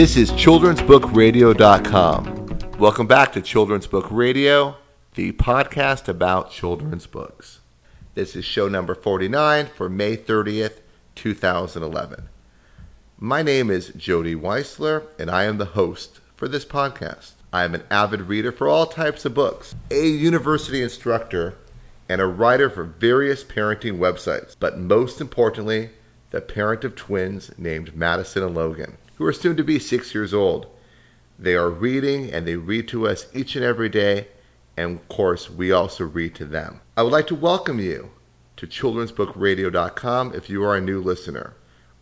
This is children'sbookradio.com. Welcome back to Children's Book Radio, the podcast about children's books. This is show number 49 for May 30th, 2011. My name is Jody Weisler, and I am the host for this podcast. I am an avid reader for all types of books, a university instructor, and a writer for various parenting websites, but most importantly, the parent of twins named Madison and Logan, who are soon to be six years old. They are reading and they read to us each and every day, and of course, we also read to them. I would like to welcome you to children'sbookradio.com if you are a new listener.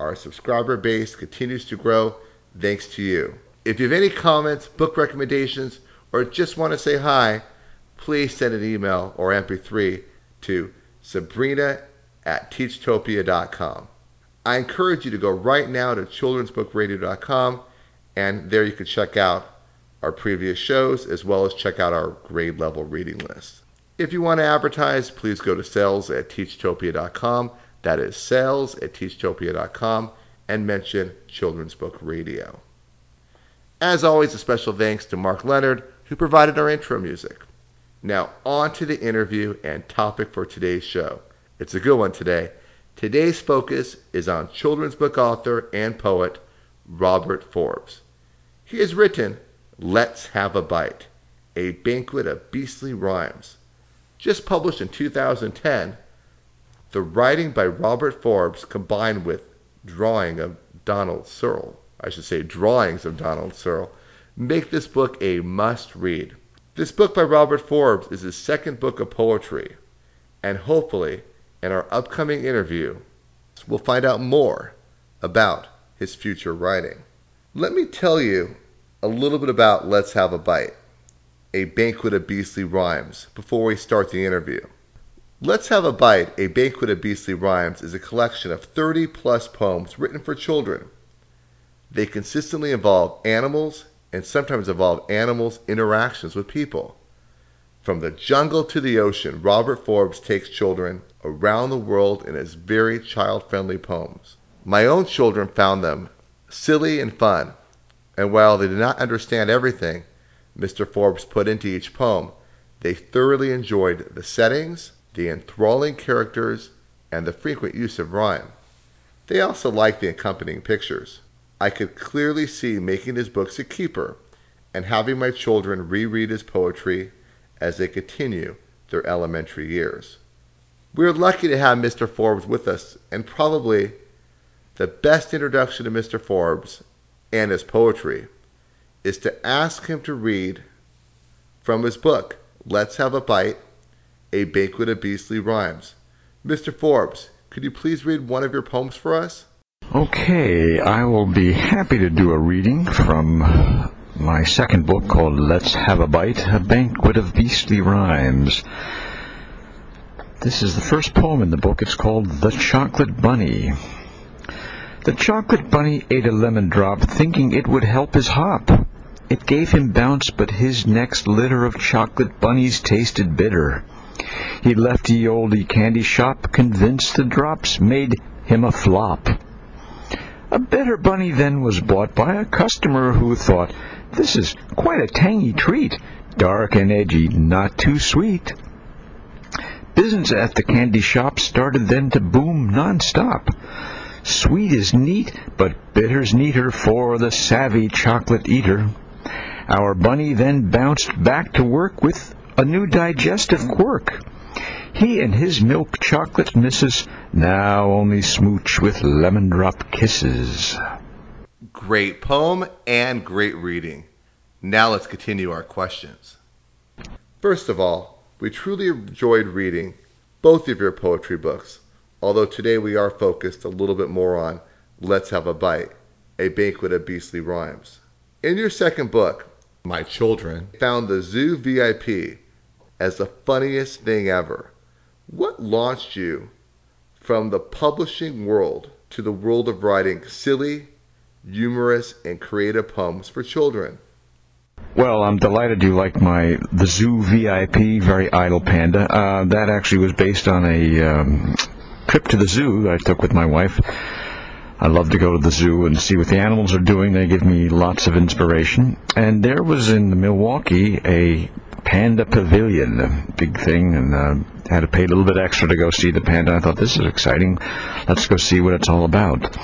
Our subscriber base continues to grow thanks to you. If you have any comments, book recommendations, or just want to say hi, please send an email or MP3 to sabrina at teachtopia.com. I encourage you to go right now to children'sbookradio.com and there you can check out our previous shows as well as check out our grade level reading list. If you want to advertise, please go to sales at teachtopia.com. That is sales at teachtopia.com and mention Children's Book Radio. As always, a special thanks to Mark Leonard, who provided our intro music. Now, on to the interview and topic for today's show. It's a good one today. Today's focus is on children's book author and poet Robert Forbes. He has written Let's Have a Bite, a banquet of beastly rhymes. Just published in 2010, the writing by Robert Forbes combined with drawing of Donald Searle I should say, drawings of Donald Searle, make this book a must read. This book by Robert Forbes is his second book of poetry, and hopefully, in our upcoming interview, we'll find out more about his future writing. Let me tell you a little bit about Let's Have a Bite, a banquet of beastly rhymes, before we start the interview. Let's Have a Bite, a banquet of beastly rhymes, is a collection of 30 plus poems written for children they consistently involve animals and sometimes involve animals' interactions with people. From the jungle to the ocean, Robert Forbes takes children around the world in his very child friendly poems. My own children found them silly and fun, and while they did not understand everything Mr. Forbes put into each poem, they thoroughly enjoyed the settings, the enthralling characters, and the frequent use of rhyme. They also liked the accompanying pictures. I could clearly see making his books a keeper and having my children reread his poetry as they continue their elementary years. We're lucky to have Mr. Forbes with us, and probably the best introduction to Mr. Forbes and his poetry is to ask him to read from his book, Let's Have a Bite A Banquet of Beastly Rhymes. Mr. Forbes, could you please read one of your poems for us? Okay, I will be happy to do a reading from my second book called Let's Have a Bite, a banquet of beastly rhymes. This is the first poem in the book. It's called The Chocolate Bunny. The chocolate bunny ate a lemon drop, thinking it would help his hop. It gave him bounce, but his next litter of chocolate bunnies tasted bitter. He left the oldie candy shop, convinced the drops made him a flop. A bitter bunny then was bought by a customer who thought, This is quite a tangy treat, dark and edgy, not too sweet. Business at the candy shop started then to boom non-stop. Sweet is neat, but bitter's neater for the savvy chocolate eater. Our bunny then bounced back to work with a new digestive quirk. He and his milk chocolate missus now only smooch with lemon drop kisses. Great poem and great reading. Now let's continue our questions. First of all, we truly enjoyed reading both of your poetry books, although today we are focused a little bit more on Let's Have a Bite, a banquet of beastly rhymes. In your second book, My Children found the Zoo VIP as the funniest thing ever. What launched you from the publishing world to the world of writing silly, humorous, and creative poems for children? Well, I'm delighted you like my The Zoo VIP, Very Idle Panda. Uh, that actually was based on a um, trip to the zoo I took with my wife. I love to go to the zoo and see what the animals are doing. They give me lots of inspiration. And there was in Milwaukee a panda pavilion, a big thing, and uh, had to pay a little bit extra to go see the panda. I thought this is exciting. Let's go see what it's all about.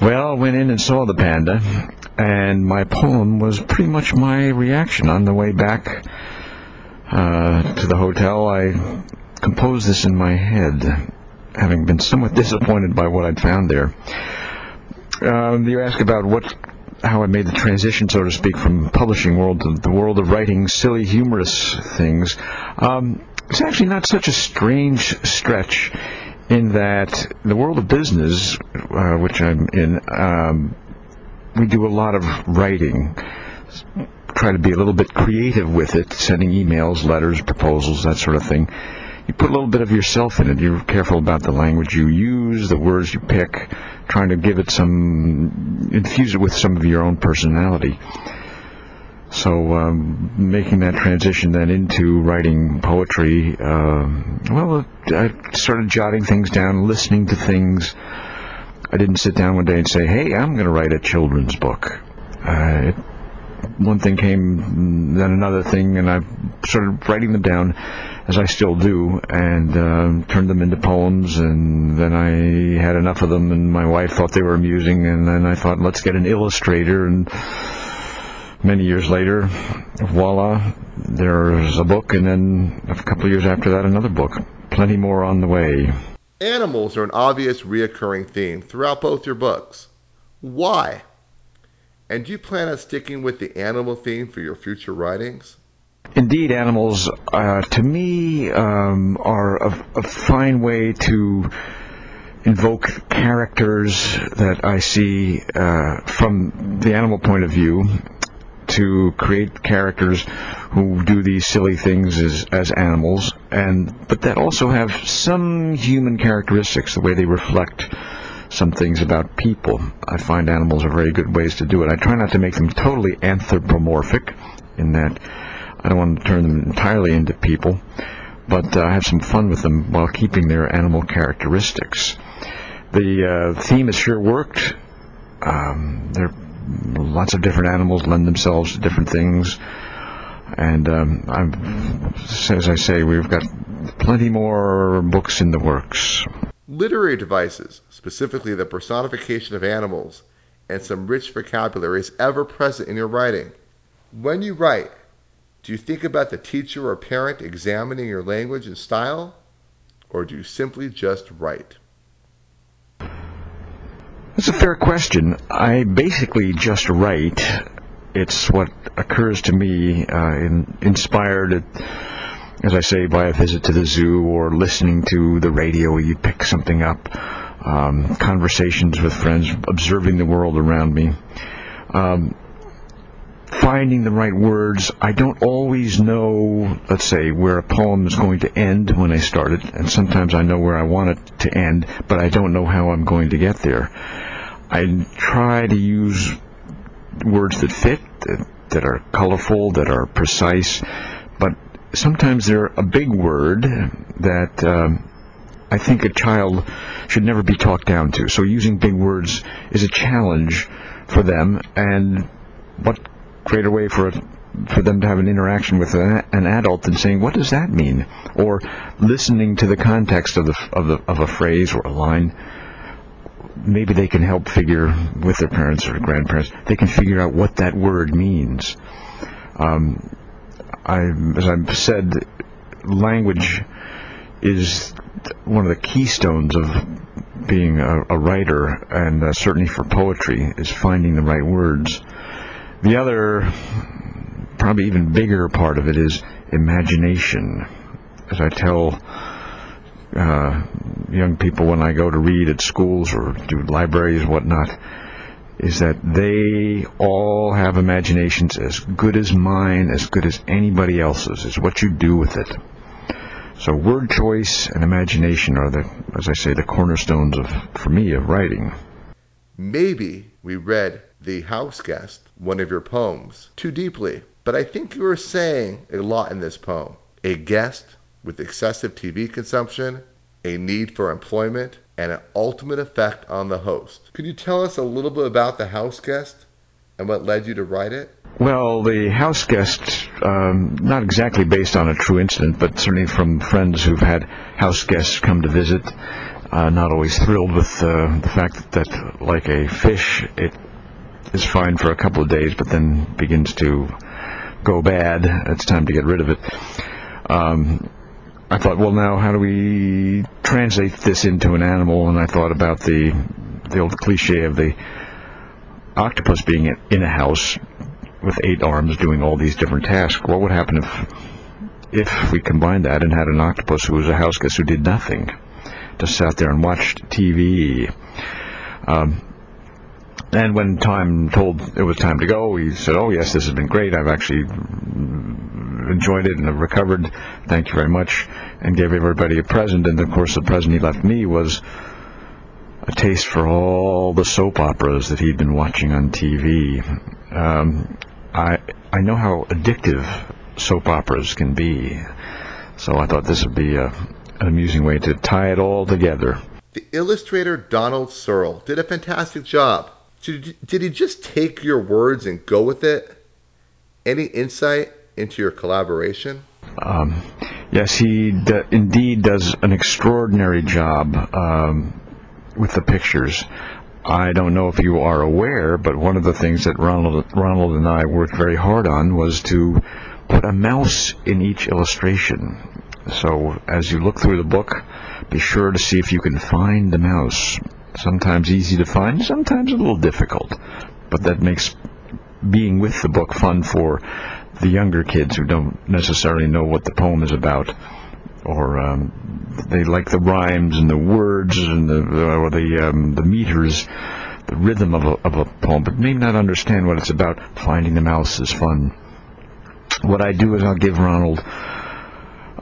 Well, I went in and saw the panda, and my poem was pretty much my reaction on the way back uh, to the hotel. I composed this in my head, having been somewhat disappointed by what I'd found there. Um, you ask about what, how I made the transition, so to speak, from publishing world to the world of writing silly, humorous things. Um, it's actually not such a strange stretch, in that the world of business, uh, which I'm in, um, we do a lot of writing. Try to be a little bit creative with it, sending emails, letters, proposals, that sort of thing you put a little bit of yourself in it. You're careful about the language you use, the words you pick, trying to give it some, infuse it with some of your own personality. So, um, making that transition then into writing poetry, uh, well, I started jotting things down, listening to things. I didn't sit down one day and say, hey, I'm going to write a children's book. Uh, it, one thing came, then another thing, and I started writing them down as I still do, and uh, turned them into poems. And then I had enough of them, and my wife thought they were amusing. And then I thought, let's get an illustrator. And many years later, voila, there's a book, and then a couple of years after that, another book. Plenty more on the way. Animals are an obvious reoccurring theme throughout both your books. Why? And do you plan on sticking with the animal theme for your future writings? Indeed, animals, uh, to me, um, are a, a, fine way to invoke characters that I see uh, from the animal point of view to create characters who do these silly things as, as animals, and but that also have some human characteristics, the way they reflect some things about people. I find animals are very good ways to do it. I try not to make them totally anthropomorphic, in that I don't want to turn them entirely into people, but uh, have some fun with them while keeping their animal characteristics. The uh, theme has sure worked. Um, there lots of different animals lend themselves to different things, and um, as I say, we've got plenty more books in the works. Literary devices, specifically the personification of animals, and some rich vocabulary is ever present in your writing. When you write, do you think about the teacher or parent examining your language and style? Or do you simply just write? That's a fair question. I basically just write. It's what occurs to me, uh, in, inspired, as I say, by a visit to the zoo or listening to the radio. You pick something up, um, conversations with friends, observing the world around me. Um, finding the right words. I don't always know, let's say, where a poem is going to end when I start it, and sometimes I know where I want it to end, but I don't know how I'm going to get there. I try to use words that fit, that, that are colorful, that are precise, sometimes they're a big word that um, I think a child should never be talked down to. So using big words is a challenge for them, and what greater way for a, for them to have an interaction with an, adult than saying, "What does that mean?" or listening to the context of the of the of a phrase or a line. Maybe they can help figure with their parents or grandparents. They can figure out what that word means. Um, as I've said, language is one of the keystones of being a, a writer, and uh, certainly for poetry, is finding the right words. The other, probably even bigger part of it is imagination. As I tell uh, young people when I go to read at schools or do libraries, whatnot, is that they all have imaginations as good as mine, as good as anybody else's. It's what you do with it. So word choice and imagination are the, as I say, the cornerstones of, for me, of writing. Maybe we read The House Guest, one of your poems, too deeply, but I think you are saying a lot in this poem. A guest with excessive TV consumption, a need for employment, and an ultimate effect on the host. Could you tell us a little bit about the house guest and what led you to write it? Well, the house guest, um, not exactly based on a true incident, but certainly from friends who've had house guests come to visit. Uh, not always thrilled with uh, the fact that, that, like a fish, it is fine for a couple of days, but then begins to go bad. It's time to get rid of it. Um, I thought, well, now how do we translate this into an animal? And I thought about the the old cliche of the octopus being in a house with eight arms doing all these different tasks. What would happen if if we combined that and had an octopus who was a house guest who did nothing, just sat there and watched TV? Um, and when time told it was time to go, he said, "Oh yes, this has been great. I've actually enjoyed it and have recovered. Thank you very much." And gave everybody a present. And of course, the present he left me was a taste for all the soap operas that he'd been watching on TV. Um, I I know how addictive soap operas can be, so I thought this would be a, an amusing way to tie it all together. The illustrator Donald Searle did a fantastic job. Did, did he just take your words and go with it? Any insight into your collaboration? Um, yes, he d- indeed does an extraordinary job um, with the pictures. I don't know if you are aware, but one of the things that Ronald, Ronald and I worked very hard on was to put a mouse in each illustration. So as you look through the book, be sure to see if you can find the mouse. Sometimes easy to find, sometimes a little difficult. But that makes being with the book fun for the younger kids who don't necessarily know what the poem is about or um, they like the rhymes and the words and the or the um, the meters, the rhythm of a, of a poem, but may not understand what it's about. Finding the mouse is fun. What I do is I'll give Ronald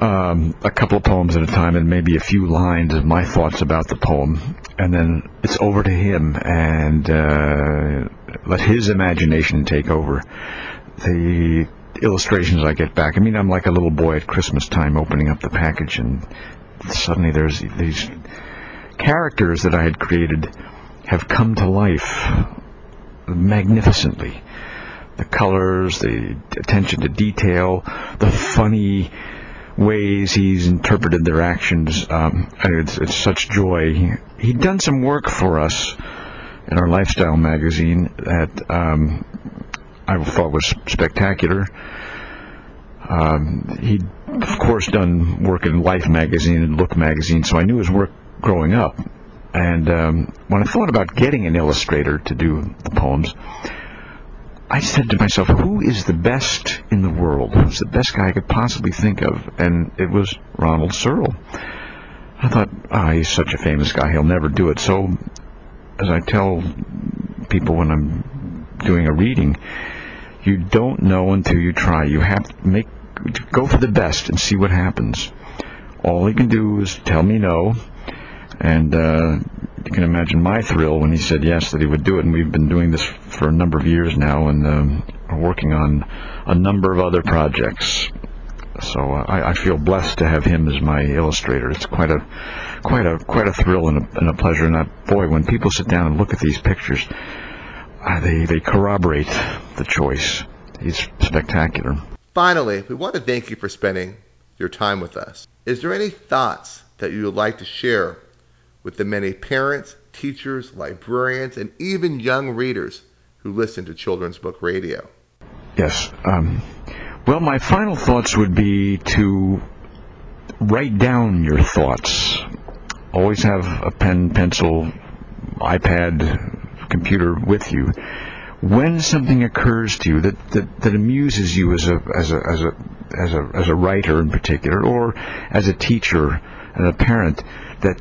um, a couple of poems at a time and maybe a few lines of my thoughts about the poem, and then it's over to him and uh, let his imagination take over. The illustrations I get back. I mean, I'm like a little boy at Christmas time opening up the package, and suddenly there's these characters that I had created have come to life magnificently. The colors, the attention to detail, the funny ways he's interpreted their actions. Um, it's, it's such joy. He'd done some work for us in our lifestyle magazine that um, I thought was spectacular. Um, he'd, of course, done work in Life magazine and Look magazine, so I knew his work growing up. And um, when I thought about getting an illustrator to do the poems, I said to myself, who is the best in the world? Who's the best guy I could possibly think of? And it was Ronald Searle. I thought, ah, oh, he's such a famous guy, he'll never do it. So, as I tell people when I'm doing a reading, you don't know until you try. You have to make go for the best and see what happens. All he can do is tell me no, and uh, you can imagine my thrill when he said yes that he would do it. And we've been doing this for a number of years now, and um, working on a number of other projects. So uh, I, I, feel blessed to have him as my illustrator. It's quite a, quite a, quite a thrill and a, and a pleasure. And I, boy, when people sit down and look at these pictures, they they corroborate the choice. He's spectacular. Finally, we want to thank you for spending your time with us. Is there any thoughts that you would like to share with the many parents, teachers, librarians, and even young readers who listen to children's book radio? Yes. Um, well, my final thoughts would be to write down your thoughts. Always have a pen, pencil, iPad, computer with you, when something occurs to you that, that, that amuses you as a, as, a, as, a, as, a, as a writer in particular, or as a teacher and a parent, that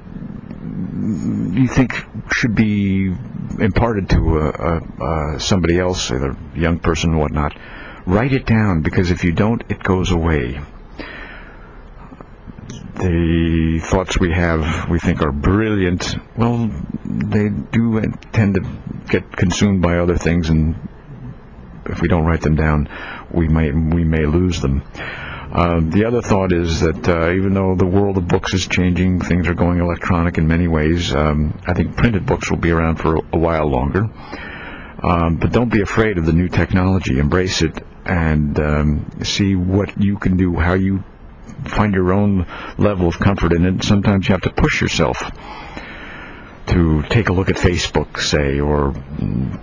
you think should be imparted to a, a, a somebody else, a young person or whatnot, write it down because if you don't, it goes away the thoughts we have we think are brilliant, well, they do tend to get consumed by other things, and if we don't write them down, we may we may lose them. Uh, the other thought is that uh, even though the world of books is changing, things are going electronic in many ways. Um, I think printed books will be around for a while longer. Um, but don't be afraid of the new technology. Embrace it and um, see what you can do, how you find your own level of comfort in it. Sometimes you have to push yourself to take a look at Facebook, say, or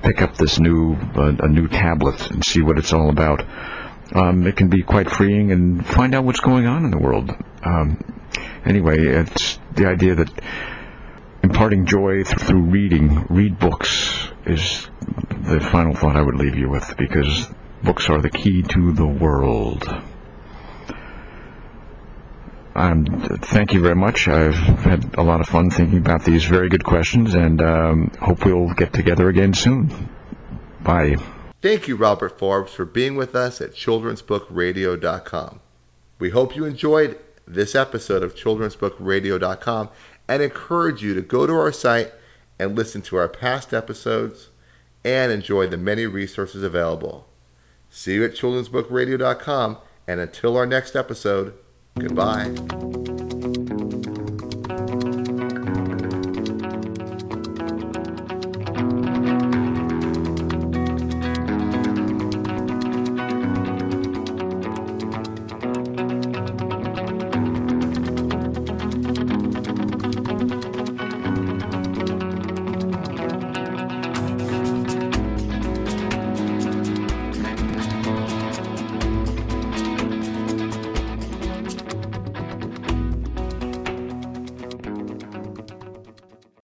pick up this new uh, a new tablet and see what it's all about. Um, it can be quite freeing and find out what's going on in the world. Um, anyway, it's the idea that imparting joy through reading, read books, is the final thought I would leave you with because books are the key to the world. Um, thank you very much. I've had a lot of fun thinking about these very good questions and um, hope we'll get together again soon. Bye. Thank you, Robert Forbes, for being with us at children'sbookradio.com. We hope you enjoyed this episode of children'sbookradio.com and encourage you to go to our site and listen to our past episodes and enjoy the many resources available. See you at children'sbookradio.com and until our next episode, goodbye.